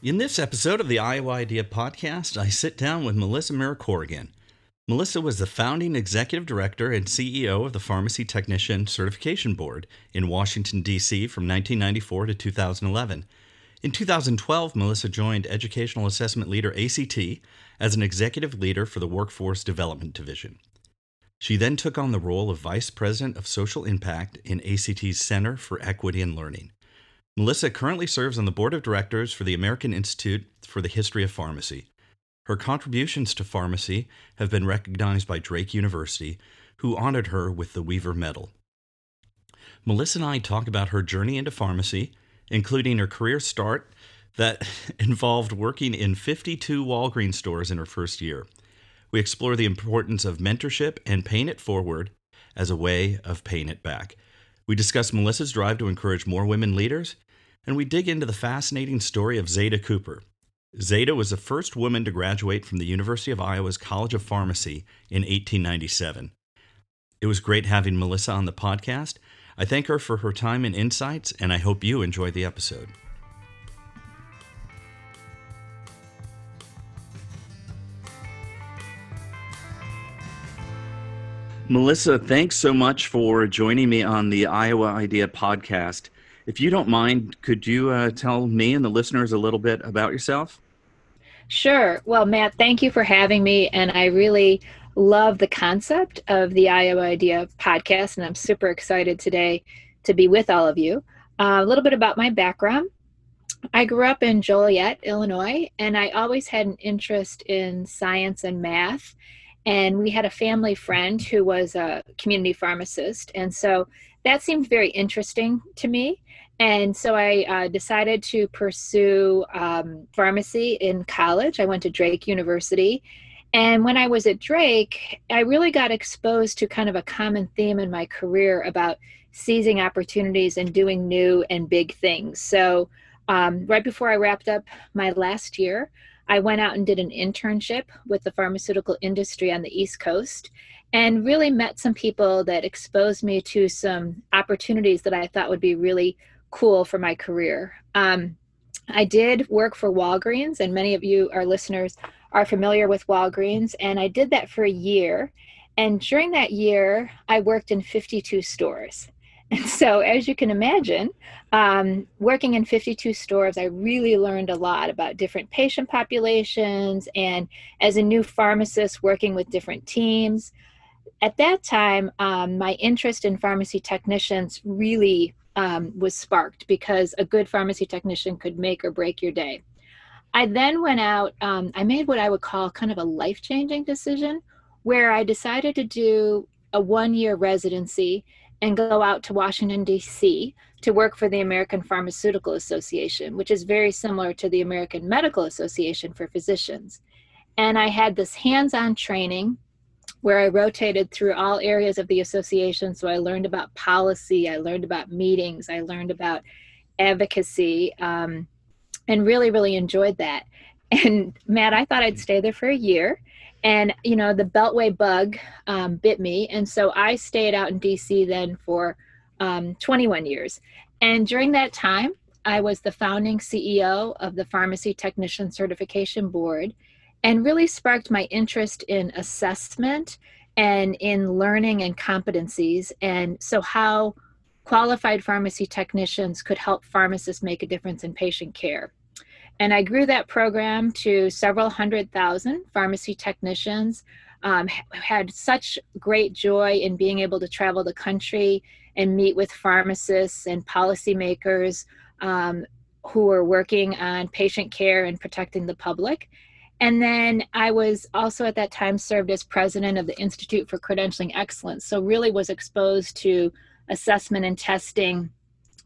In this episode of the Iowa Idea Podcast, I sit down with Melissa Murer Corrigan. Melissa was the founding executive director and CEO of the Pharmacy Technician Certification Board in Washington, D.C. from 1994 to 2011. In 2012, Melissa joined Educational Assessment Leader ACT as an executive leader for the Workforce Development Division. She then took on the role of Vice President of Social Impact in ACT's Center for Equity and Learning. Melissa currently serves on the board of directors for the American Institute for the History of Pharmacy. Her contributions to pharmacy have been recognized by Drake University, who honored her with the Weaver Medal. Melissa and I talk about her journey into pharmacy, including her career start that involved working in 52 Walgreens stores in her first year. We explore the importance of mentorship and paying it forward as a way of paying it back. We discuss Melissa's drive to encourage more women leaders and we dig into the fascinating story of Zada Cooper. Zada was the first woman to graduate from the University of Iowa's College of Pharmacy in 1897. It was great having Melissa on the podcast. I thank her for her time and insights, and I hope you enjoy the episode. Melissa, thanks so much for joining me on the Iowa Idea podcast. If you don't mind, could you uh, tell me and the listeners a little bit about yourself? Sure. Well, Matt, thank you for having me. And I really love the concept of the Iowa Idea podcast. And I'm super excited today to be with all of you. Uh, a little bit about my background. I grew up in Joliet, Illinois, and I always had an interest in science and math. And we had a family friend who was a community pharmacist. And so that seemed very interesting to me. And so I uh, decided to pursue um, pharmacy in college. I went to Drake University. And when I was at Drake, I really got exposed to kind of a common theme in my career about seizing opportunities and doing new and big things. So, um, right before I wrapped up my last year, I went out and did an internship with the pharmaceutical industry on the East Coast and really met some people that exposed me to some opportunities that I thought would be really cool for my career. Um, I did work for Walgreens, and many of you, our listeners, are familiar with Walgreens. And I did that for a year. And during that year, I worked in 52 stores. And so, as you can imagine, um, working in 52 stores, I really learned a lot about different patient populations. And as a new pharmacist, working with different teams. At that time, um, my interest in pharmacy technicians really um, was sparked because a good pharmacy technician could make or break your day. I then went out, um, I made what I would call kind of a life changing decision where I decided to do a one year residency and go out to Washington, D.C. to work for the American Pharmaceutical Association, which is very similar to the American Medical Association for physicians. And I had this hands on training where I rotated through all areas of the association. So I learned about policy, I learned about meetings, I learned about advocacy, um, and really, really enjoyed that. And Matt, I thought I'd stay there for a year. And, you know, the Beltway bug um, bit me. And so I stayed out in DC then for um, 21 years. And during that time, I was the founding CEO of the Pharmacy Technician Certification Board and really sparked my interest in assessment and in learning and competencies. And so, how qualified pharmacy technicians could help pharmacists make a difference in patient care. And I grew that program to several hundred thousand pharmacy technicians. Um, had such great joy in being able to travel the country and meet with pharmacists and policymakers um, who are working on patient care and protecting the public. And then I was also at that time served as president of the Institute for Credentialing Excellence. So, really was exposed to assessment and testing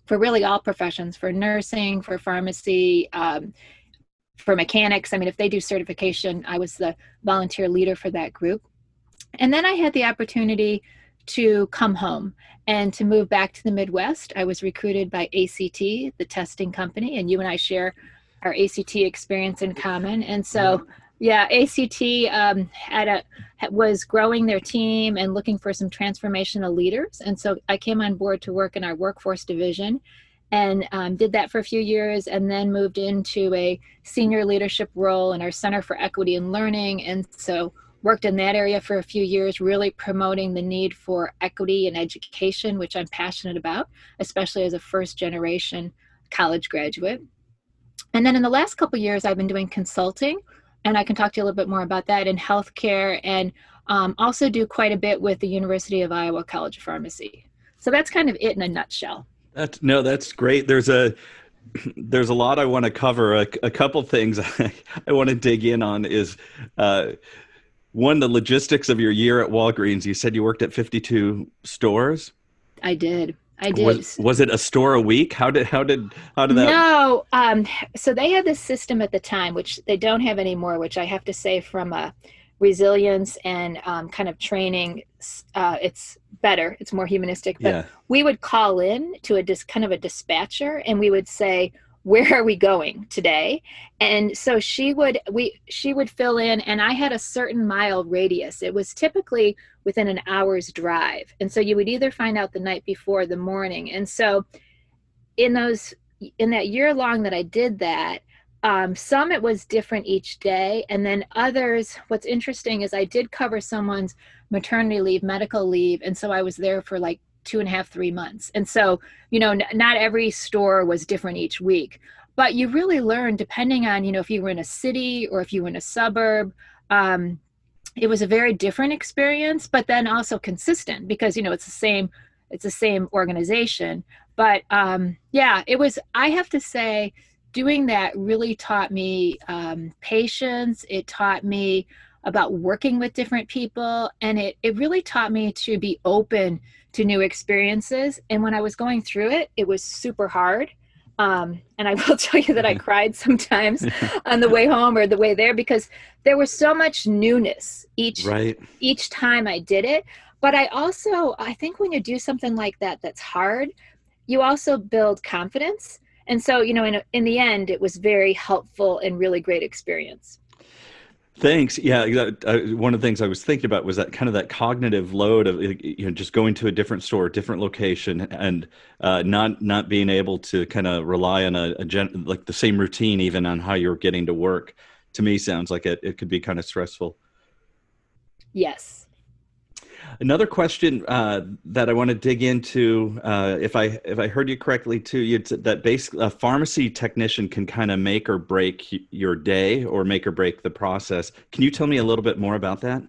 for really all professions for nursing, for pharmacy, um, for mechanics. I mean, if they do certification, I was the volunteer leader for that group. And then I had the opportunity to come home and to move back to the Midwest. I was recruited by ACT, the testing company, and you and I share our ACT experience in common. And so, yeah, ACT um, had a was growing their team and looking for some transformational leaders. And so I came on board to work in our workforce division and um, did that for a few years and then moved into a senior leadership role in our Center for Equity and Learning. And so worked in that area for a few years, really promoting the need for equity in education, which I'm passionate about, especially as a first generation college graduate. And then in the last couple years, I've been doing consulting, and I can talk to you a little bit more about that in healthcare, and um, also do quite a bit with the University of Iowa College of Pharmacy. So that's kind of it in a nutshell. That's no, that's great. There's a there's a lot I want to cover. A, a couple things I, I want to dig in on is uh, one the logistics of your year at Walgreens. You said you worked at 52 stores. I did. I did. Was, was it a store a week? How did how did how did that? No. Um, so they had this system at the time, which they don't have anymore. Which I have to say, from a resilience and um, kind of training, uh, it's better. It's more humanistic. But yeah. we would call in to a dis, kind of a dispatcher, and we would say, where are we going today and so she would we she would fill in and i had a certain mile radius it was typically within an hour's drive and so you would either find out the night before the morning and so in those in that year long that i did that um, some it was different each day and then others what's interesting is i did cover someone's maternity leave medical leave and so i was there for like two and a half, three months. And so, you know, n- not every store was different each week, but you really learn depending on, you know, if you were in a city or if you were in a suburb. Um, it was a very different experience, but then also consistent because, you know, it's the same, it's the same organization. But um, yeah, it was, I have to say, doing that really taught me um, patience. It taught me about working with different people. And it, it really taught me to be open to new experiences. And when I was going through it, it was super hard. Um, and I will tell you that I cried sometimes on the way home or the way there because there was so much newness each right. each time I did it. But I also I think when you do something like that that's hard, you also build confidence. And so, you know, in in the end, it was very helpful and really great experience. Thanks. Yeah, that, uh, one of the things I was thinking about was that kind of that cognitive load of you know just going to a different store, different location, and uh, not not being able to kind of rely on a, a gen, like the same routine even on how you're getting to work. To me, sounds like it, it could be kind of stressful. Yes, Another question uh, that I want to dig into, uh, if I if I heard you correctly, too, you that basically a pharmacy technician can kind of make or break your day or make or break the process. Can you tell me a little bit more about that?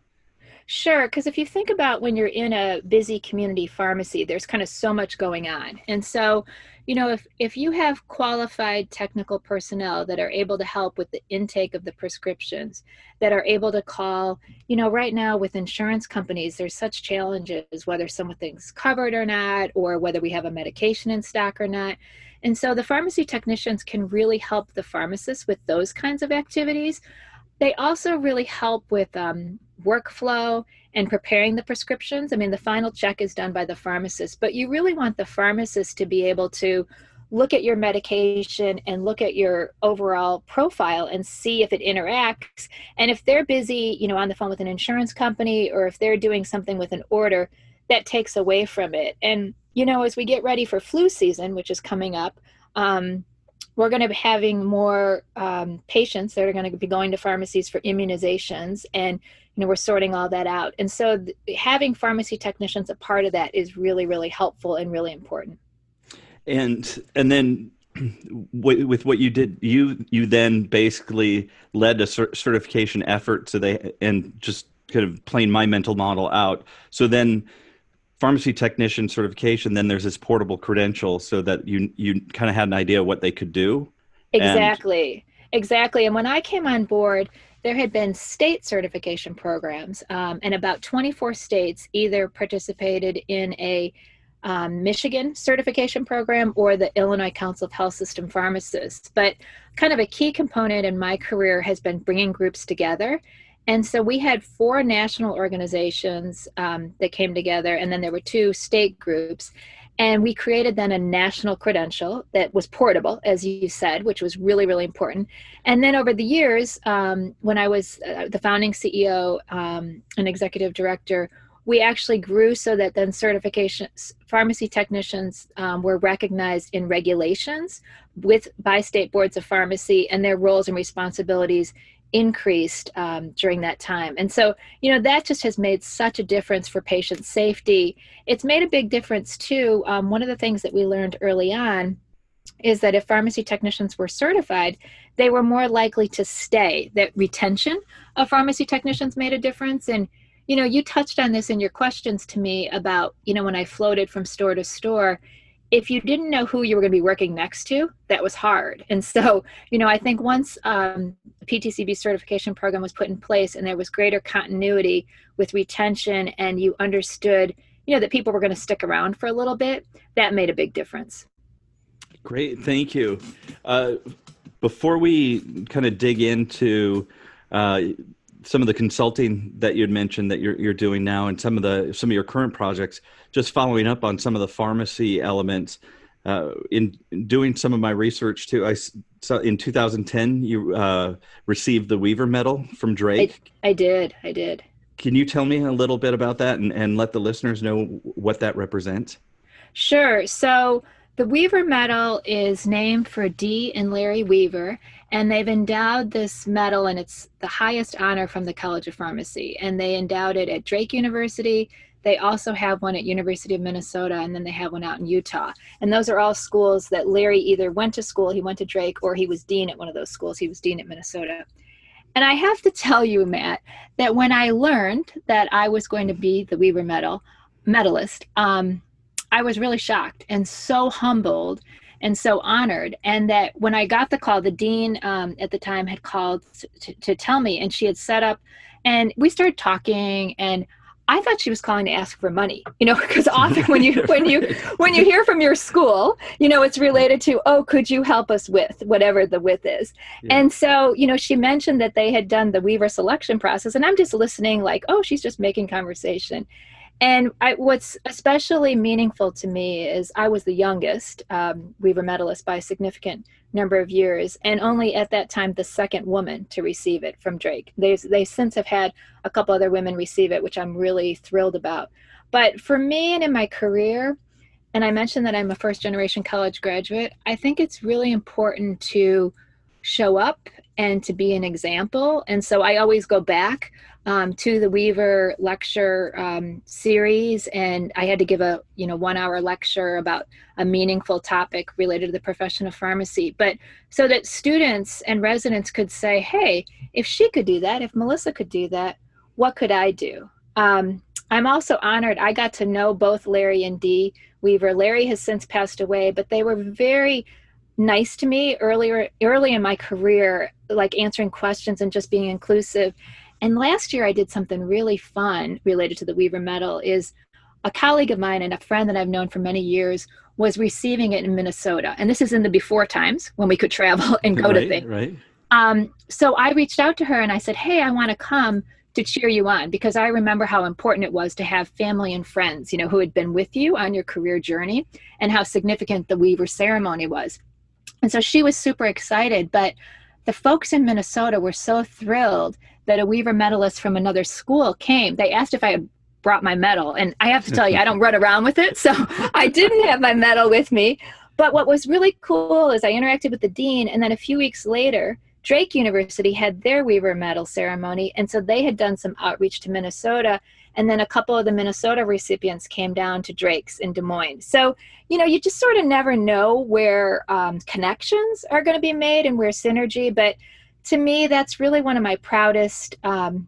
Sure, because if you think about when you're in a busy community pharmacy, there's kind of so much going on, and so you know if if you have qualified technical personnel that are able to help with the intake of the prescriptions that are able to call you know right now with insurance companies there's such challenges whether something's covered or not or whether we have a medication in stock or not. And so the pharmacy technicians can really help the pharmacists with those kinds of activities. They also really help with um, workflow and preparing the prescriptions. I mean, the final check is done by the pharmacist, but you really want the pharmacist to be able to look at your medication and look at your overall profile and see if it interacts. And if they're busy, you know, on the phone with an insurance company or if they're doing something with an order, that takes away from it. And, you know, as we get ready for flu season, which is coming up, um, we're going to be having more um, patients that are going to be going to pharmacies for immunizations and you know we're sorting all that out. And so th- having pharmacy technicians a part of that is really really helpful and really important. And and then with what you did you you then basically led a certification effort so they and just kind of playing my mental model out. So then pharmacy technician certification then there's this portable credential so that you you kind of had an idea what they could do. Exactly. And... exactly. And when i came on board there had been state certification programs um, and about 24 states either participated in a um, Michigan certification program or the Illinois Council of Health System Pharmacists. But kind of a key component in my career has been bringing groups together. And so we had four national organizations um, that came together, and then there were two state groups. And we created then a national credential that was portable, as you said, which was really, really important. And then over the years, um, when I was uh, the founding CEO um, and executive director, we actually grew so that then certification pharmacy technicians um, were recognized in regulations with by state boards of pharmacy and their roles and responsibilities increased um, during that time. And so you know that just has made such a difference for patient safety. It's made a big difference too. Um, one of the things that we learned early on is that if pharmacy technicians were certified they were more likely to stay. That retention of pharmacy technicians made a difference. And you know you touched on this in your questions to me about you know when i floated from store to store if you didn't know who you were going to be working next to that was hard. And so you know i think once um, the ptcb certification program was put in place and there was greater continuity with retention and you understood you know that people were going to stick around for a little bit that made a big difference. Great thank you. Uh, before we kind of dig into uh, some of the consulting that you'd mentioned that you're you're doing now, and some of the some of your current projects. Just following up on some of the pharmacy elements. Uh, in, in, doing some of my research too, I saw in 2010 you uh, received the Weaver Medal from Drake. I, I, did. I did. Can you tell me a little bit about that and, and let the listeners know what that represents? Sure. So the Weaver Medal is named for Dee and Larry Weaver, and they've endowed this medal, and it's the highest honor from the College of Pharmacy. And they endowed it at Drake University. They also have one at University of Minnesota, and then they have one out in Utah. And those are all schools that Larry either went to school, he went to Drake, or he was dean at one of those schools. He was dean at Minnesota. And I have to tell you, Matt, that when I learned that I was going to be the Weaver Medal medalist, um, I was really shocked and so humbled and so honored. And that when I got the call, the dean um, at the time had called to, to tell me, and she had set up, and we started talking and. I thought she was calling to ask for money, you know, because often when you when you when you hear from your school, you know, it's related to, oh, could you help us with whatever the with is. Yeah. And so, you know, she mentioned that they had done the Weaver selection process, and I'm just listening, like, oh, she's just making conversation. And I, what's especially meaningful to me is I was the youngest um, Weaver medalist by a significant number of years, and only at that time the second woman to receive it from Drake. They, they since have had a couple other women receive it, which I'm really thrilled about. But for me and in my career, and I mentioned that I'm a first generation college graduate, I think it's really important to show up and to be an example. And so I always go back um, to the Weaver lecture um, series, and I had to give a you know one hour lecture about a meaningful topic related to the profession of pharmacy. But so that students and residents could say, "Hey, if she could do that, if Melissa could do that, what could I do?" Um, I'm also honored. I got to know both Larry and Dee Weaver. Larry has since passed away, but they were very nice to me earlier early in my career like answering questions and just being inclusive and last year I did something really fun related to the Weaver Medal is a colleague of mine and a friend that I've known for many years was receiving it in Minnesota. And this is in the before times when we could travel and go right, to things. Right. Um, so I reached out to her and I said, Hey, I want to come to cheer you on because I remember how important it was to have family and friends, you know, who had been with you on your career journey and how significant the Weaver ceremony was. And so she was super excited, but the folks in Minnesota were so thrilled that a Weaver medalist from another school came. They asked if I had brought my medal, and I have to tell you, I don't run around with it, so I didn't have my medal with me. But what was really cool is I interacted with the dean, and then a few weeks later, Drake University had their Weaver Medal ceremony, and so they had done some outreach to Minnesota, and then a couple of the Minnesota recipients came down to Drake's in Des Moines. So, you know, you just sort of never know where um, connections are going to be made and where synergy, but to me, that's really one of my proudest um,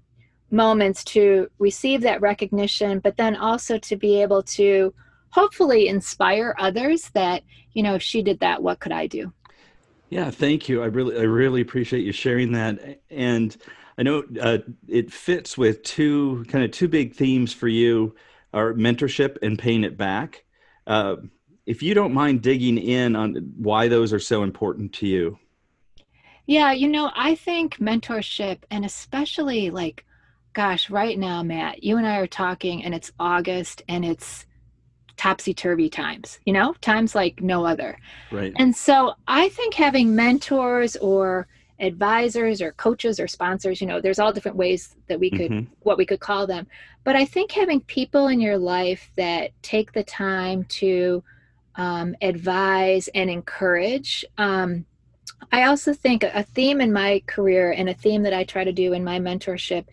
moments to receive that recognition, but then also to be able to hopefully inspire others that, you know, if she did that, what could I do? Yeah, thank you. I really, I really appreciate you sharing that. And I know uh, it fits with two kind of two big themes for you are mentorship and paying it back. Uh, if you don't mind digging in on why those are so important to you. Yeah, you know, I think mentorship, and especially like, gosh, right now, Matt, you and I are talking, and it's August, and it's topsy turvy times, you know, times like no other. Right. And so I think having mentors or advisors or coaches or sponsors, you know, there's all different ways that we could, mm-hmm. what we could call them. But I think having people in your life that take the time to um, advise and encourage. Um, I also think a theme in my career and a theme that I try to do in my mentorship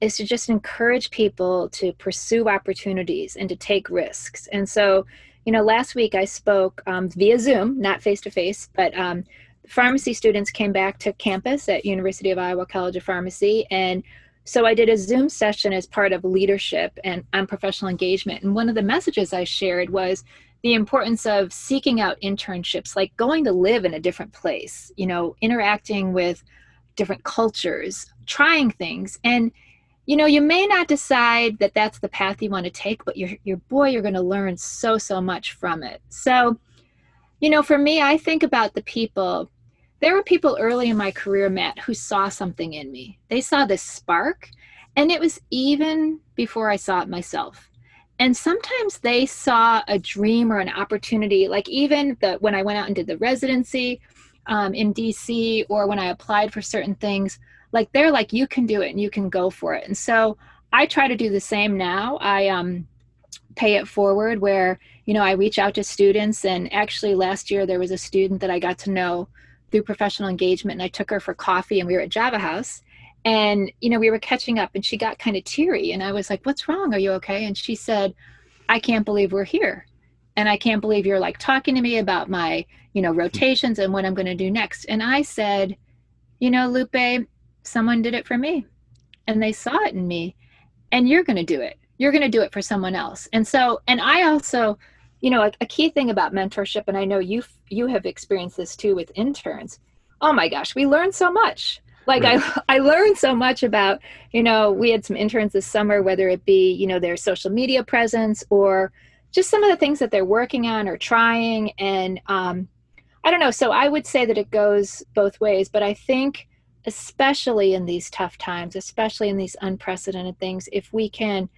is to just encourage people to pursue opportunities and to take risks. And so, you know, last week I spoke um, via Zoom, not face to face, but um, pharmacy students came back to campus at University of Iowa College of Pharmacy. And so I did a Zoom session as part of leadership and on professional engagement. And one of the messages I shared was the importance of seeking out internships, like going to live in a different place, you know, interacting with different cultures, trying things. And you know you may not decide that that's the path you want to take but you're, you're boy you're going to learn so so much from it so you know for me i think about the people there were people early in my career matt who saw something in me. They saw this spark and it was even before i saw it myself. And sometimes they saw a dream or an opportunity like even the when i went out and did the residency um, in dc or when i applied for certain things like they're like you can do it and you can go for it. And so i try to do the same now. I um pay it forward where you know i reach out to students and actually last year there was a student that i got to know through professional engagement and i took her for coffee and we were at java house and you know we were catching up and she got kind of teary and i was like what's wrong? Are you okay? And she said i can't believe we're here and i can't believe you're like talking to me about my you know rotations and what i'm going to do next. And i said you know lupe someone did it for me and they saw it in me and you're going to do it. You're going to do it for someone else. And so and i also you know a, a, key thing about mentorship and i know you you have experienced this too with interns. Oh my gosh we learn so much. Like right. i i learned so much about you know we had some interns this summer whether it be you know their social media presence or just some of the things that they're working on or trying. And um i don't know so i would say that it goes both ways but i think especially in these tough times, especially in these unprecedented things, if we can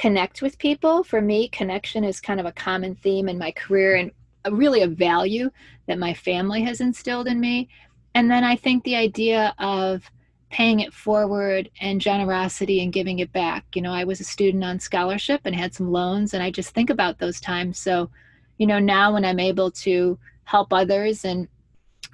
connect with people, for me, connection is kind of a common theme in my career and really a value that my family has instilled in me. And then I think the idea of paying it forward and generosity and giving it back. You know, I was a student on scholarship and had some loans, and I just think about those times. So, you know, now when I'm able to help others, and,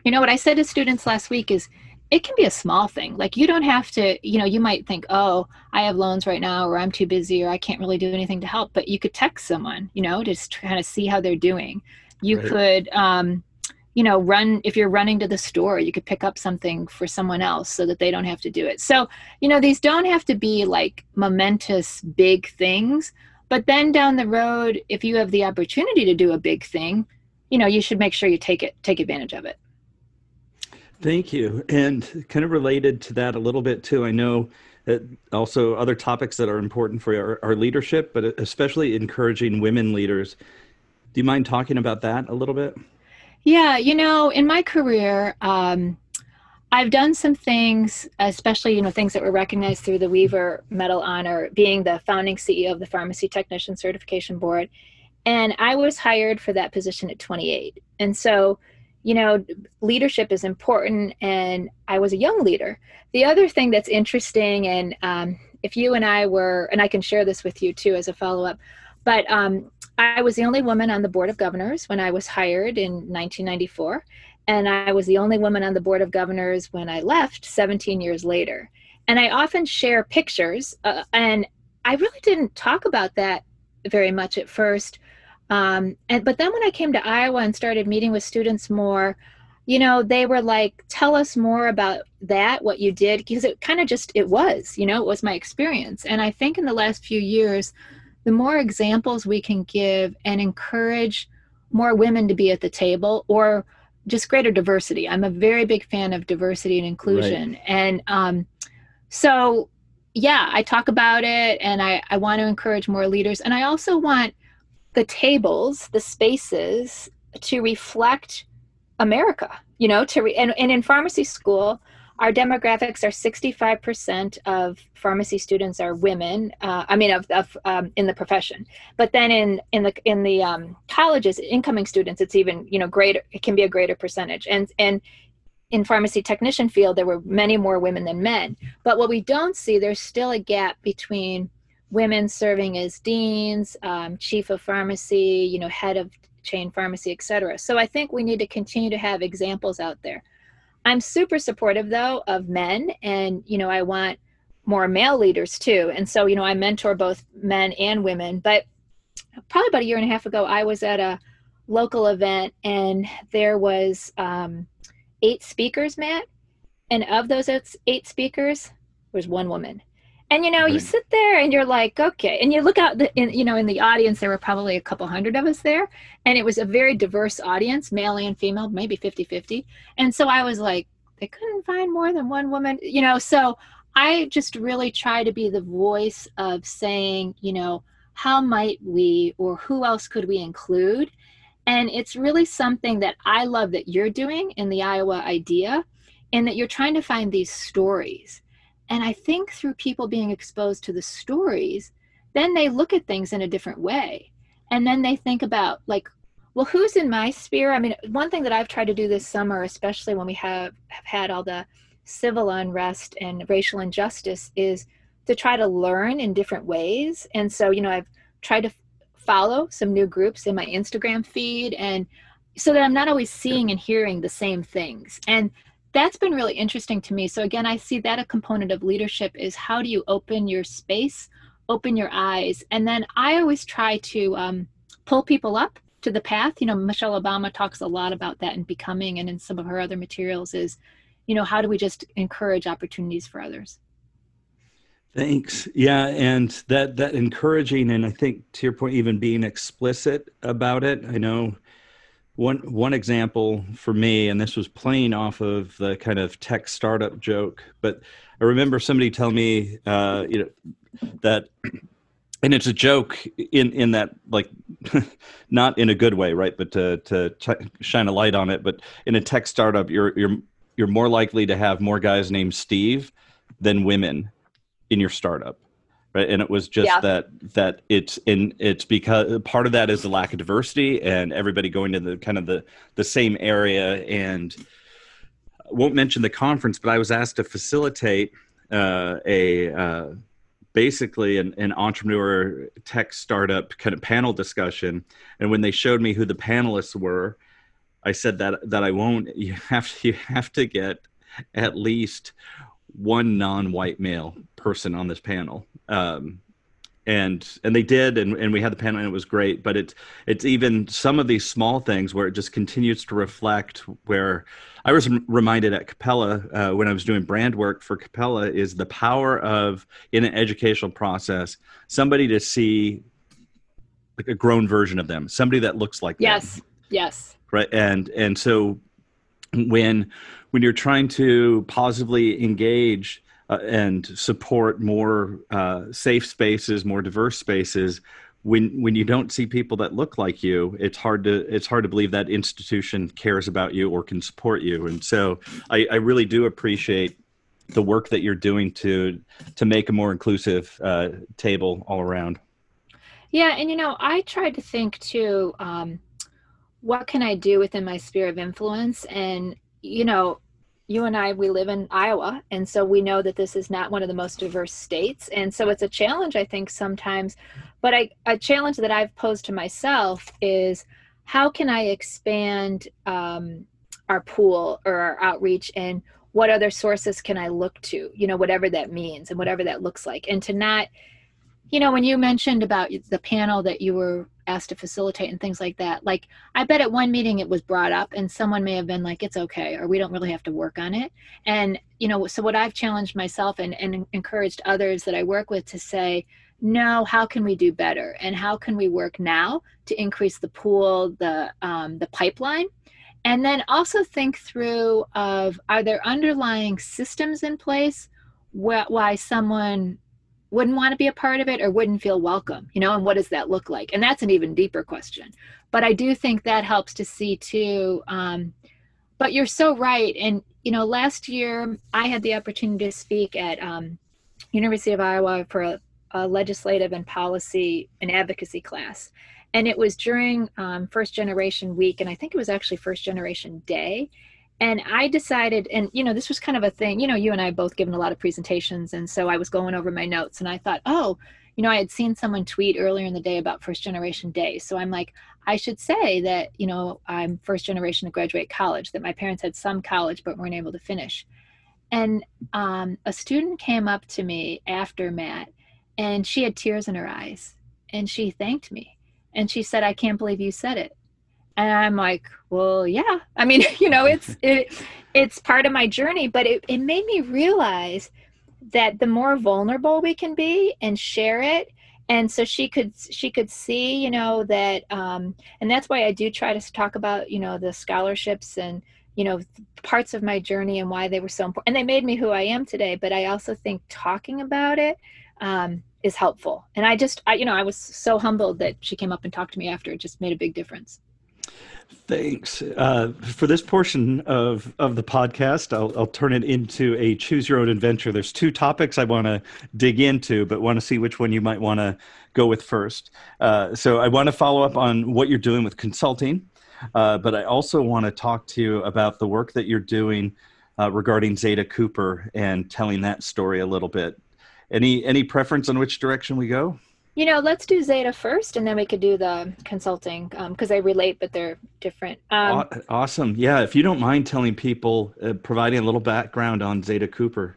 you know, what I said to students last week is, it can be a small thing. Like you don't have to, you know, you might think, oh, I have loans right now, or I'm too busy, or I can't really do anything to help. But you could text someone, you know, just kind of see how they're doing. You right. could, um, you know, run if you're running to the store, you could pick up something for someone else so that they don't have to do it. So, you know, these don't have to be like momentous big things. But then down the road, if you have the opportunity to do a big thing, you know, you should make sure you take it, take advantage of it. Thank you. And kind of related to that a little bit too, I know that also other topics that are important for our, our leadership, but especially encouraging women leaders. Do you mind talking about that a little bit? Yeah, you know, in my career, um, I've done some things, especially you know things that were recognized through the Weaver Medal honor, being the founding CEO of the Pharmacy Technician Certification Board, and I was hired for that position at 28. And so you know, leadership is important, and I was a young leader. The other thing that's interesting, and um, if you and I were, and I can share this with you too as a follow up, but um, I was the only woman on the board of governors when I was hired in 1994, and I was the only woman on the board of governors when I left 17 years later. And I often share pictures, uh, and I really didn't talk about that very much at first um, and but then when I came to Iowa and started meeting with students more, you know, they were like, "Tell us more about that, what you did," because it kind of just it was, you know, it was my experience. And I think in the last few years, the more examples we can give and encourage more women to be at the table or just greater diversity. I'm a very big fan of diversity and inclusion, right. and um, so yeah, I talk about it, and I I want to encourage more leaders, and I also want the tables, the spaces to reflect America, you know, to re- and, and in pharmacy school, our demographics are 65% of pharmacy students are women uh, i mean of, of um, in the profession. But then in in the in the um, colleges incoming students it's even you know greater it can be a greater percentage. And and in pharmacy technician field there were many more women than men. But what we don't see there's still a gap between women serving as deans um, chief of pharmacy you know head of chain pharmacy et cetera. so i think we need to continue to have examples out there I'm super supportive though of men and you know I want more male leaders too. And so, you know, I mentor both men and women, but probably about a year and a half ago I was at a local event and there was um, eight speakers, Matt, and of those eight speakers, there was one woman and you know right. you sit there and you're like okay. And you look out the, in, you know in the audience there were probably a couple hundred of us there and it was a very diverse audience male and female maybe 50 50 and so i was like they couldn't find more than one woman you know? So i just really try to be the voice of saying you know how might we or who else could we include? And it's really something that i love that you're doing in the iowa idea and that you're trying to find these stories and I think through people being exposed to the stories, then they look at things in a different way. And then they think about, like, well, who's in my sphere? I mean, one thing that I've tried to do this summer, especially when we have, have had all the civil unrest and racial injustice, is to try to learn in different ways. And so, you know, I've tried to follow some new groups in my Instagram feed and so that I'm not always seeing and hearing the same things. And that's been really interesting to me. So again, I see that a component of leadership is how do you open your space, open your eyes, and then I always try to um, pull people up to the path. You know, Michelle Obama talks a lot about that in Becoming, and in some of her other materials is, you know, how do we just encourage opportunities for others? Thanks. Yeah, and that that encouraging, and I think to your point, even being explicit about it. I know one one example for me and this was playing off of the kind of tech startup joke but i remember somebody tell me uh, you know that and it's a joke in in that like not in a good way right but to to ch- shine a light on it but in a tech startup you're you're you're more likely to have more guys named steve than women in your startup right? And it was just yeah. that that it's in it's because part of that is the lack of diversity and everybody going to the kind of the the same area. And I won't mention the conference but i was asked to facilitate uh, a uh, basically an, an entrepreneur tech startup kind of panel discussion. And when they showed me who the panelists were i said that that i won't you have to, you have to get at least one non-white male person on this panel. Um, and and they did and, and we had the panel and it was great but it's it's even some of these small things where it just continues to reflect where i was reminded at capella uh, when i was doing brand work for capella is the power of in an educational process somebody to see like a grown version of them somebody that looks like yes. Them. yes. Right? And and so when when you're trying to positively engage uh, and support more uh, safe spaces, more diverse spaces. When when you don't see people that look like you, it's hard to it's hard to believe that institution cares about you or can support you. And so I, I really do appreciate the work that you're doing to to make a more inclusive uh, table all around. Yeah, and you know, I tried to think too. Um, what can I do within my sphere of influence? And you know, you and I, we live in Iowa, and so we know that this is not one of the most diverse states. And so it's a challenge, I think, sometimes. But I, a challenge that I've posed to myself is how can I expand um, our pool or our outreach and what other sources can I look to, you know, whatever that means and whatever that looks like. And to not, you know, when you mentioned about the panel that you were asked to facilitate and things like that like i bet at one meeting it was brought up and someone may have been like it's okay or we don't really have to work on it. And you know so what i've challenged myself and, and encouraged others that i work with to say no how can we do better? And how can we work now to increase the pool the um, the pipeline? And then also think through of are there underlying systems in place wh- why someone wouldn't want to be a part of it or wouldn't feel welcome you know and what does that look like? And that's an even deeper question. But i do think that helps to see too um, but you're so right. And you know last year i had the opportunity to speak at um, university of iowa for a, a, legislative and policy and advocacy class. And it was during um, first generation week and i think it was actually first generation day and i decided and you know this was kind of a thing you know you and i both given a lot of presentations and so i was going over my notes and i thought oh you know i had seen someone tweet earlier in the day about first generation day. So i'm like i should say that you know i'm first generation to graduate college that my parents had some college but weren't able to finish. And um, a student came up to me after matt and she had tears in her eyes and she thanked me and she said i can't believe you said it and i'm like well yeah. I mean you know it's it it's part of my journey but it, it made me realize that the more vulnerable we can be and share it and so she could she could see you know that um and that's why i do try to talk about you know the scholarships and you know parts of my journey and why they were so important and they made me who i am today but i also think talking about it um, is helpful. And i just i you know i was so humbled that she came up and talked to me after it just made a big difference Thanks. Uh, for this portion of, of the podcast, I'll, I'll turn it into a choose your own adventure. There's two topics I want to dig into, but want to see which one you might want to go with first. Uh, so I want to follow up on what you're doing with consulting, uh, but I also want to talk to you about the work that you're doing uh, regarding Zada Cooper and telling that story a little bit. Any any preference on which direction we go? You know, let's do Zada first, and then we could do the consulting because um, they relate, but they're different. Um, awesome. Yeah. If you don't mind telling people, uh, providing a little background on Zada Cooper.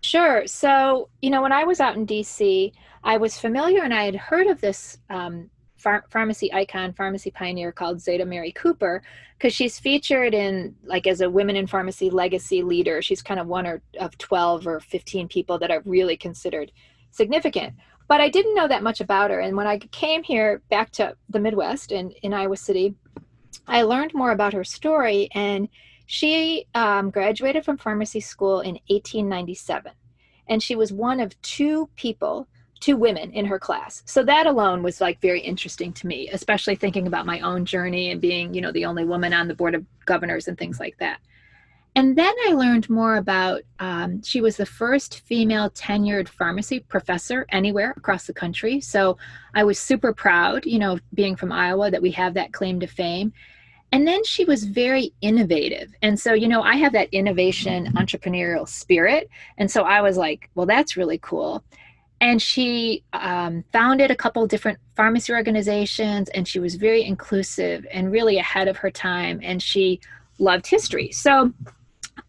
Sure. So, you know, when I was out in DC, I was familiar and I had heard of this um, phar- pharmacy icon, pharmacy pioneer called Zada Mary Cooper, because she's featured in like as a women in pharmacy legacy leader. She's kind of one or, of 12 or 15 people that are really considered significant but I didn't know that much about her. And when I came here back to the Midwest in, in Iowa City, I learned more about her story. And she um, graduated from pharmacy school in 1897. And she was one of two people, two women in her class. So that alone was like very interesting to me, especially thinking about my own journey and being, you know, the only woman on the board of governors and things like that. And then I learned more about um, she was the first female tenured pharmacy professor anywhere across the country. So I was super proud, you know, being from Iowa, that we have that claim to fame. And then she was very innovative. And so, you know, I have that innovation entrepreneurial spirit. And so I was like, well, that's really cool. And she um, founded a couple different pharmacy organizations, and she was very inclusive and really ahead of her time. And she loved history. So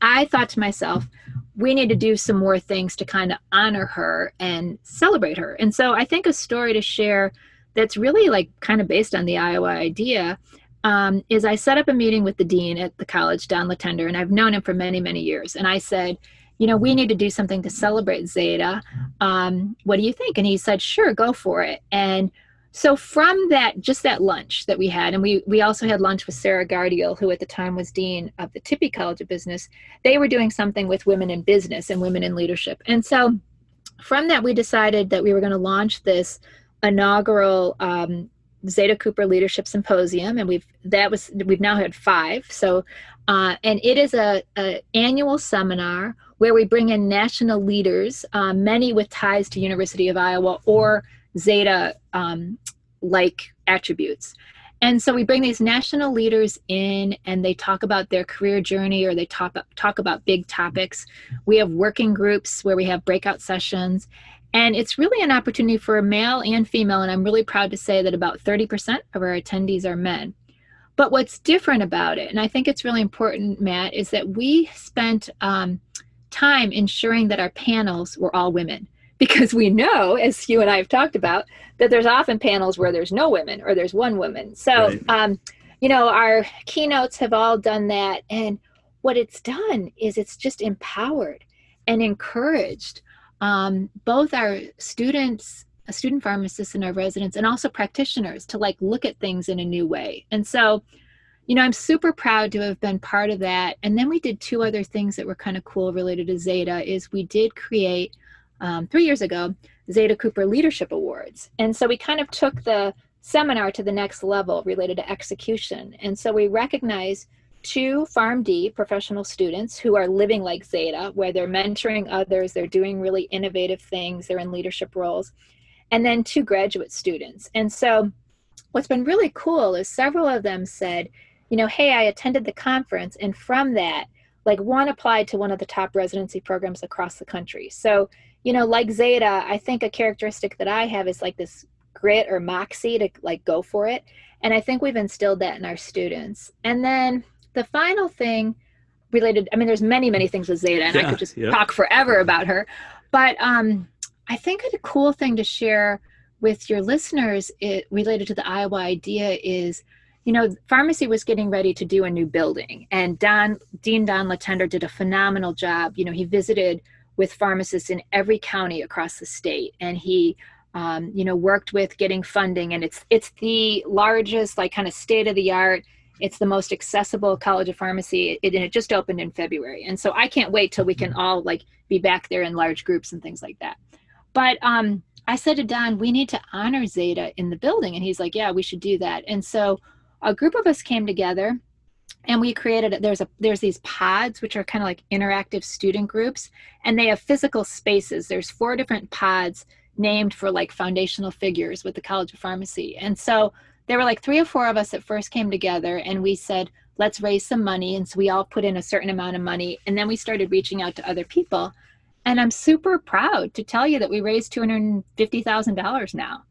I thought to myself, we need to do some more things to kind of honor her and celebrate her. And so I think a story to share that's really like kind of based on the Iowa idea um, is I set up a meeting with the dean at the college, Don Letendre, and I've known him for many, many years. And I said, you know, we need to do something to celebrate Zada. Um, what do you think? And he said, sure, go for it. And so from that just that lunch that we had and we we also had lunch with sarah gardial who at the time was dean of the tippie college of business they were doing something with women in business and women in leadership. And so from that we decided that we were going to launch this inaugural um, zada cooper leadership symposium and we've that was we've now had five. So uh, and it is a, a, annual seminar where we bring in national leaders uh, many with ties to university of iowa or Zada um, like attributes. And so we bring these national leaders in and they talk about their career journey or they talk, talk about big topics. We have working groups where we have breakout sessions. And it's really an opportunity for male and female. And I'm really proud to say that about 30% of our attendees are men. But what's different about it, and I think it's really important, Matt, is that we spent um, time ensuring that our panels were all women because we know, as you and I have talked about, that there's often panels where there's no women or there's one woman. So, right. um, you know, our keynotes have all done that. And what it's done is it's just empowered and encouraged um, both our students, student pharmacists and our residents, and also practitioners to like look at things in a new way. And so, you know, I'm super proud to have been part of that. And then we did two other things that were kind of cool related to Zada is we did create um, three years ago Zada Cooper Leadership Awards. And so we kind of took the seminar to the next level related to execution. And so we recognize two PharmD professional students who are living like Zada, where they're mentoring others, they're doing really innovative things, they're in leadership roles, and then two graduate students. And so what's been really cool is several of them said, you know, hey, I attended the conference, and from that, like one applied to one of the top residency programs across the country. So, you know, like Zada, I think a characteristic that I have is like this grit or moxie to like go for it. And I think we've instilled that in our students. And then the final thing related, I mean, there's many, many things with Zada, and yeah, I could just yeah. talk forever about her. But um, I think a cool thing to share with your listeners it, related to the Iowa idea is you know, pharmacy was getting ready to do a new building, and Don Dean Don Letendre did a phenomenal job. You know, he visited with pharmacists in every county across the state, and he, um, you know, worked with getting funding. And it's it's the largest, like, kind of state of the art. It's the most accessible college of pharmacy, it, and it just opened in February. And so I can't wait till we can all like be back there in large groups and things like that. But um, I said to Don, we need to honor Zada in the building, and he's like, yeah, we should do that. And so a group of us came together and we created there's a there's these pods which are kind of like interactive student groups and they have physical spaces. There's four different pods named for like foundational figures with the college of pharmacy. And so there were like three or four of us that first came together and we said let's raise some money. And so we all put in a certain amount of money and then we started reaching out to other people. And i'm super proud to tell you that we raised $250000 now.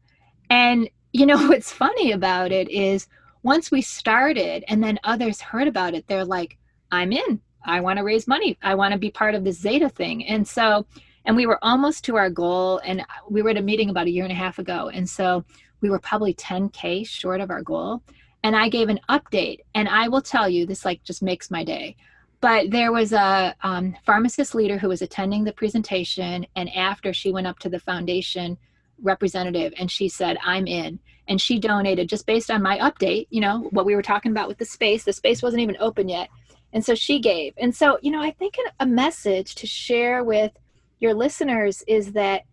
And you know what's funny about it is once we started and then others heard about it, they're like, I'm in. I want to raise money. I want to be part of this Zada thing. And so, and we were almost to our goal. And we were at a meeting about a year and a half ago. And so we were probably 10K short of our goal. And I gave an update. And I will tell you, this like just makes my day. But there was a um, pharmacist leader who was attending the presentation. And after she went up to the foundation representative and she said, I'm in and she donated just based on my update you know what we were talking about with the space. The space wasn't even open yet. And so she gave. And so you know i think a message to share with your listeners is that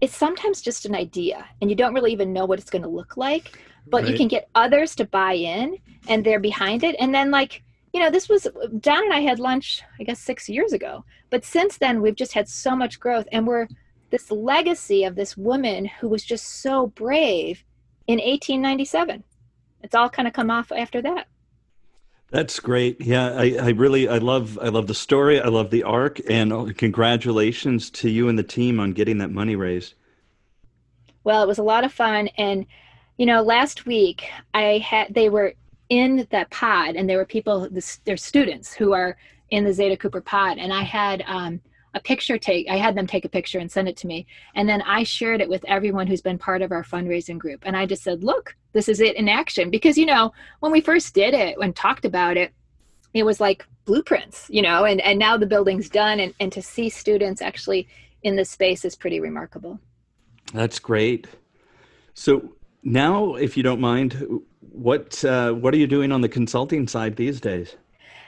it's sometimes just an idea and you don't really even know what it's going to look like but right. you can get others to buy in and they're behind it. And then like you know this was don and i had lunch i guess six years ago. But since then we've just had so much growth and we're this legacy of this woman who was just so brave in 1897. It's all kind of come off after that. That's great. Yeah, I, I really I love I love the story. I love the arc, and congratulations to you and the team on getting that money raised. Well, it was a lot of fun, and you know, last week I had they were in that pod, and there were people, they're students who are in the Zada Cooper pod, and I had um, a picture take i had them take a picture and send it to me. And then i shared it with everyone who's been part of our fundraising group. And i just said look this is it in action. Because you know when we first did it and talked about it it was like blueprints you know and and now the building's done. And and to see students actually in this space is pretty remarkable. That's great. So now if you don't mind what uh, what are you doing on the consulting side these days?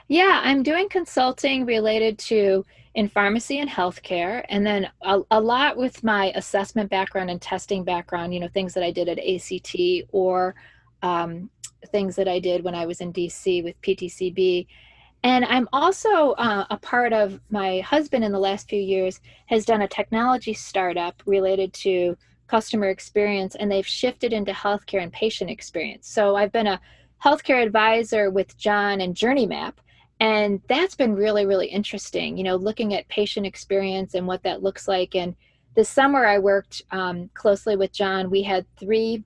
Yeah i'm doing consulting related to in pharmacy and healthcare, and then a, a, lot with my assessment background and testing background, you know, things that I did at ACT or um, things that I did when I was in DC with PTCB. And I'm also uh, a part of my husband in the last few years has done a technology startup related to customer experience, and they've shifted into healthcare and patient experience. So I've been a healthcare advisor with John and JourneyMap and that's been really really interesting you know looking at patient experience and what that looks like. And this summer i worked um, closely with john. We had three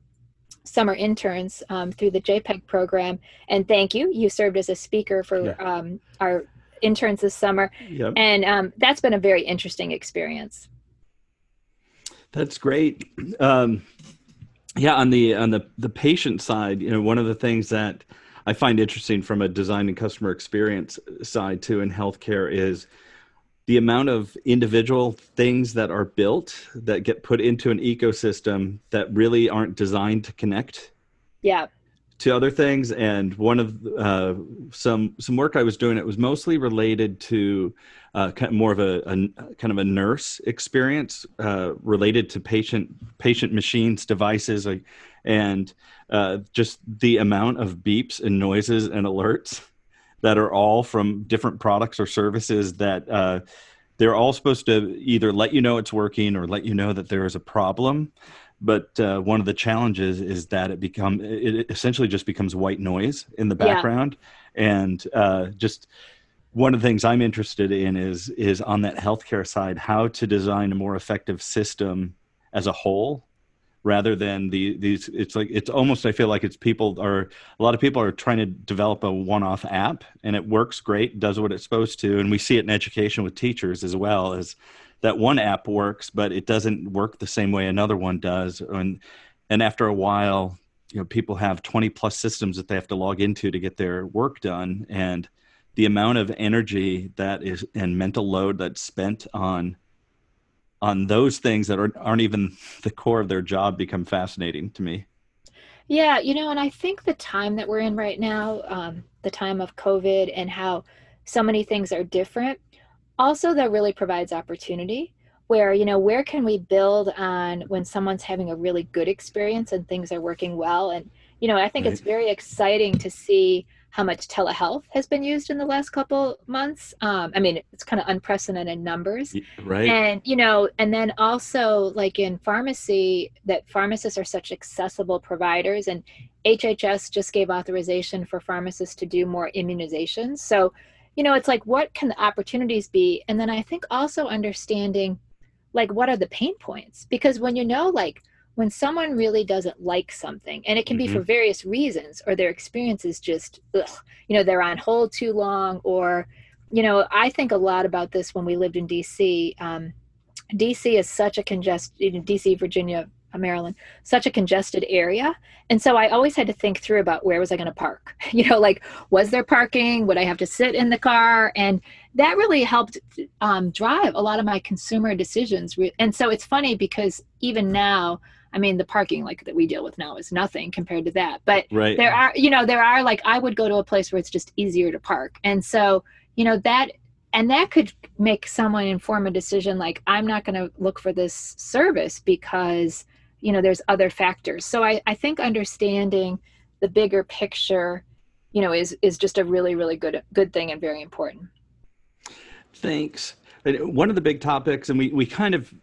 summer interns um, through the jpeg program. And thank you. You served as a speaker for yeah. um, our interns this summer. Yep. and um, that's been a very interesting experience. That's great. Um, yeah on the on the the patient side you know one of the things that I find interesting from a design and customer experience side too in healthcare is the amount of individual things that are built that get put into an ecosystem that really aren't designed to connect. Yeah. to other things, and one of uh, some some work I was doing. It was mostly related to uh, kind of more of a, a, kind of a nurse experience uh, related to patient patient machines devices, and uh, just the amount of beeps and noises and alerts that are all from different products or services that uh, they're all supposed to either let you know it's working or let you know that there is a problem but uh, one of the challenges is that it become it essentially just becomes white noise in the background yeah. and uh, just one of the things i'm interested in is is on that healthcare side how to design a more effective system as a whole rather than the these it's like it's almost i feel like it's people are a lot of people are trying to develop a one-off app and it works great does what it's supposed to and we see it in education with teachers as well as that one app works but it doesn't work the same way another one does and and after a while you know people have 20 plus systems that they have to log into to get their work done and the amount of energy that is and mental load that's spent on on those things that are, aren't even the core of their job become fascinating to me. Yeah, you know, and I think the time that we're in right now, um, the time of COVID and how so many things are different, also that really provides opportunity where, you know, where can we build on when someone's having a really good experience and things are working well? And, you know, I think right. it's very exciting to see how much telehealth has been used in the last couple months. Um, I mean, it's kind of unprecedented numbers, right? And you know, and then also like in pharmacy, that pharmacists are such accessible providers, and HHS just gave authorization for pharmacists to do more immunizations. So, you know, it's like what can the opportunities be? And then I think also understanding, like, what are the pain points? Because when you know, like when someone really doesn't like something and it can mm-hmm. be for various reasons or their experience is just ugh, you know they're on hold too long or you know i think a lot about this when we lived in dc um, dc is such a congested dc virginia maryland such a congested area and so i always had to think through about where was i going to park? You know like was there parking? Would i have to sit in the car? And that really helped um, drive a lot of my consumer decisions and so it's funny because even now I mean, the parking like that we deal with now is nothing compared to that. But right. there are, you know, there are like I would go to a place where it's just easier to park, and so you know that, and that could make someone inform a decision like I'm not going to look for this service because you know there's other factors. So I I think understanding the bigger picture, you know, is is just a really really good good thing and very important. Thanks. One of the big topics, and we, we kind of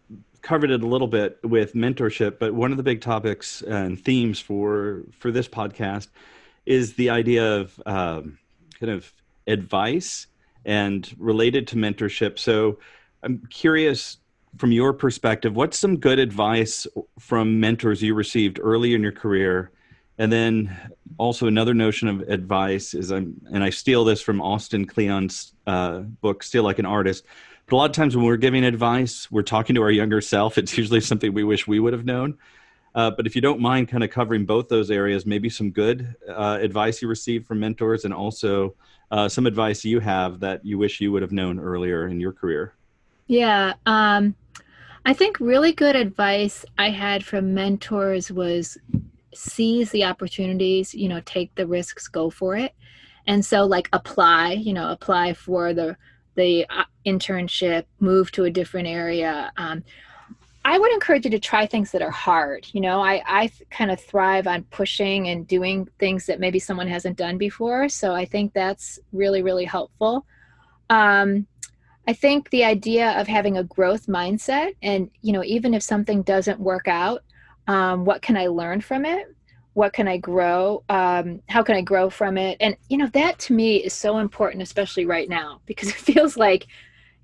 covered it a little bit with mentorship, but one of the big topics and themes for for this podcast is the idea of um, kind of advice and related to mentorship. So I'm curious from your perspective, what's some good advice from mentors you received early in your career? And then also another notion of advice is I'm, and I steal this from Austin Kleon's uh, book, Steal Like an Artist but a lot of times when we're giving advice, we're talking to our younger self. It's usually something we wish we would have known. Uh, but if you don't mind kind of covering both those areas, maybe some good uh, advice you received from mentors and also uh, some advice you have that you wish you would have known earlier in your career. Yeah. Um, I think really good advice I had from mentors was seize the opportunities, you know, take the risks, go for it. And so, like, apply, you know, apply for the the uh, internship, move to a different area. Um, I would encourage you to try things that are hard. You know, I, I kind of thrive on pushing and doing things that maybe someone hasn't done before. So I think that's really, really helpful. Um, I think the idea of having a growth mindset and, you know, even if something doesn't work out, um, what can I learn from it? what can i grow um, how can i grow from it and you know that to me is so important especially right now because it feels like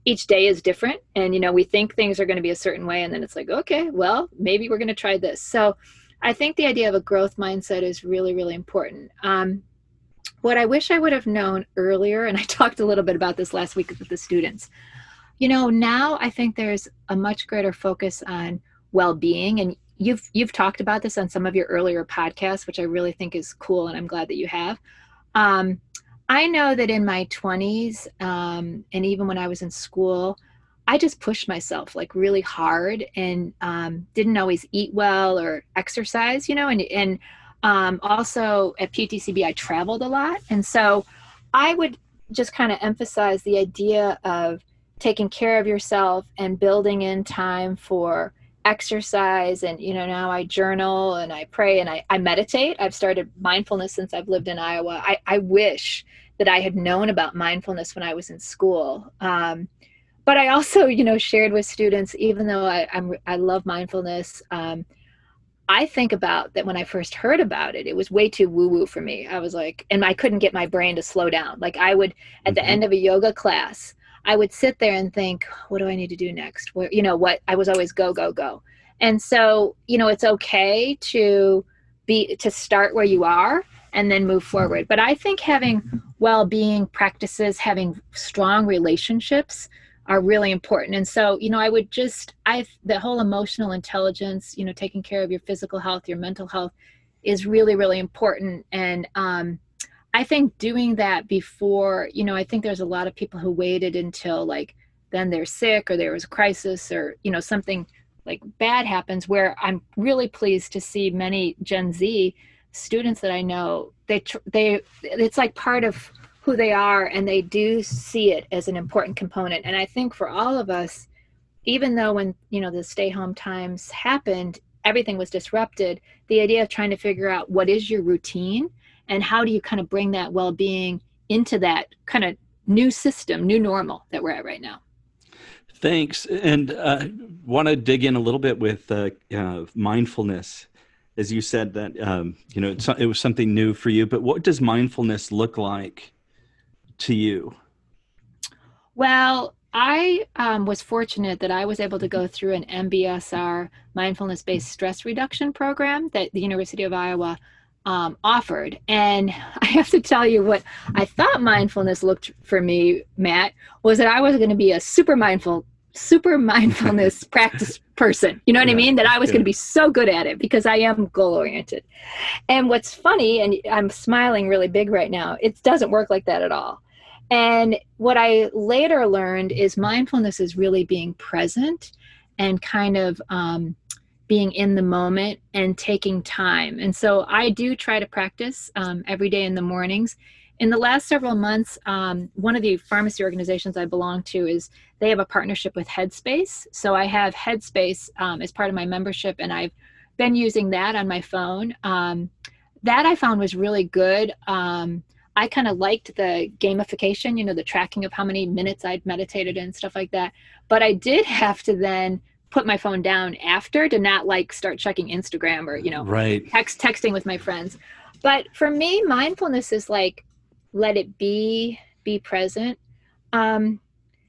each day is different and you know we think things are going to be a certain way and then it's like okay well maybe we're going to try this. So i think the idea of a growth mindset is really really important. Um, what i wish i would have known earlier and i talked a little bit about this last week with the students. You know now i think there's a much greater focus on well-being and you've you've talked about this on some of your earlier podcasts, which I really think is cool, and I'm glad that you have. Um, I know that in my 20s, um, and even when I was in school, I just pushed myself like really hard and um, didn't always eat well or exercise, you know, and and Um, also at PTCB, I traveled a lot. And so I would just kind of emphasize the idea of taking care of yourself and building in time for exercise and you know now i journal and i pray and i, I meditate. I've started mindfulness since i've lived in iowa. I, I wish that i had known about mindfulness when i was in school. Um, but i also you know shared with students even though i I'm, i love mindfulness um, i think about that when i first heard about it it was way too woo woo for me. I was like and i couldn't get my brain to slow down. Like i would at mm-hmm. the end of a yoga class I would sit there and think, what do I need to do next? Where, you know, what I was always go, go, go. And so, you know, it's okay to be, to start where you are and then move forward. But I think having well being practices, having strong relationships are really important. And so, you know, I would just, I, the whole emotional intelligence, you know, taking care of your physical health, your mental health is really, really important. And, um, I think doing that before, you know, I think there's a lot of people who waited until like then they're sick or there was a crisis or, you know, something like bad happens where I'm really pleased to see many Gen Z students that I know, they, they, it's like part of who they are and they do see it as an important component. And I think for all of us, even though when, you know, the stay home times happened, everything was disrupted, the idea of trying to figure out what is your routine and how do you kind of bring that well-being into that kind of new system new normal that we're at right now? Thanks. And uh, want to dig in a little bit with uh, uh, mindfulness. As you said that um, you know it was something new for you but what does mindfulness look like to you? Well I um, was fortunate that I was able to go through an MBSR mindfulness based stress reduction program that the University of Iowa um, offered. And I have to tell you what I thought mindfulness looked for me, Matt, was that I was going to be a super mindful, super mindfulness practice person. You know what yeah, I mean? That I was going to be so good at it because I am goal oriented. And what's funny, and I'm smiling really big right now, it doesn't work like that at all. And what I later learned is mindfulness is really being present and kind of um, being in the moment and taking time. And so I do try to practice um, every day in the mornings. In the last several months, um, one of the pharmacy organizations I belong to is they have a partnership with Headspace. So I have Headspace um, as part of my membership, and I've been using that on my phone. Um, that I found was really good. Um, I kind of liked the gamification, you know, the tracking of how many minutes I'd meditated and stuff like that. But I did have to then put my phone down after to not like start checking Instagram or you know right text texting with my friends. But for me, mindfulness is like let it be, be present. Um,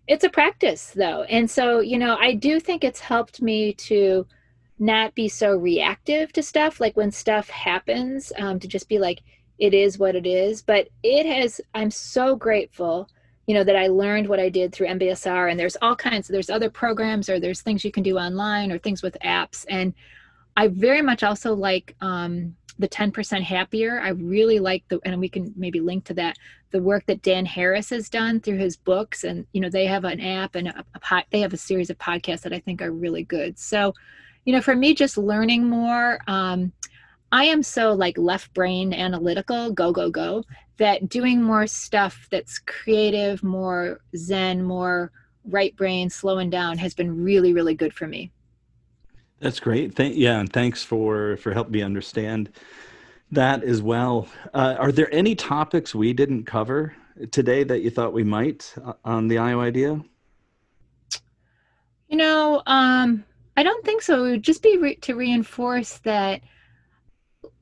it's a practice though, and so you know I do think it's helped me to not be so reactive to stuff like when stuff happens um, to just be like it is what it is but it has i'm so grateful you know that i learned what i did through mbsr and there's all kinds there's other programs or there's things you can do online or things with apps and i very much also like um, the 10% happier. I really like the and we can maybe link to that the work that dan harris has done through his books and you know they have an app and a, a they have a series of podcasts that i think are really good. So you know for me just learning more um, I am so like left brain analytical, go, go, go, that doing more stuff that's creative, more zen, more right brain, slowing down has been really, really good for me. That's great. Thank, yeah, and thanks for for helping me understand that as well. Uh, are there any topics we didn't cover today that you thought we might uh, on the Iowa idea? You know, um, I don't think so. It would just be re- to reinforce that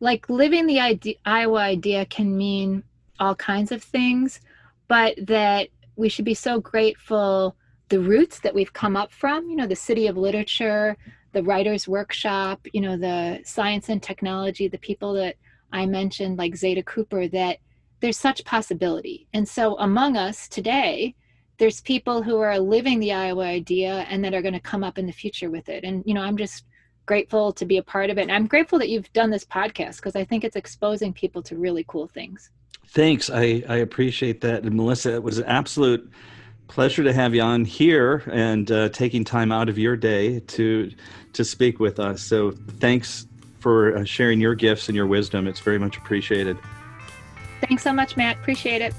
like living the idea, Iowa idea can mean all kinds of things, but that we should be so grateful the roots that we've come up from, you know, the city of literature, the writers workshop, you know, the science and technology, the people that I mentioned like Zada Cooper that there's such possibility. And so among us today, there's people who are living the Iowa idea and that are going to come up in the future with it. And you know, I'm just grateful to be a part of it. And I'm grateful that you've done this podcast because I think it's exposing people to really cool things. Thanks. I, I appreciate that. And Melissa, it was an absolute pleasure to have you on here and uh, taking time out of your day to to speak with us. So thanks for uh, sharing your gifts and your wisdom. It's very much appreciated. Thanks so much, Matt. Appreciate it.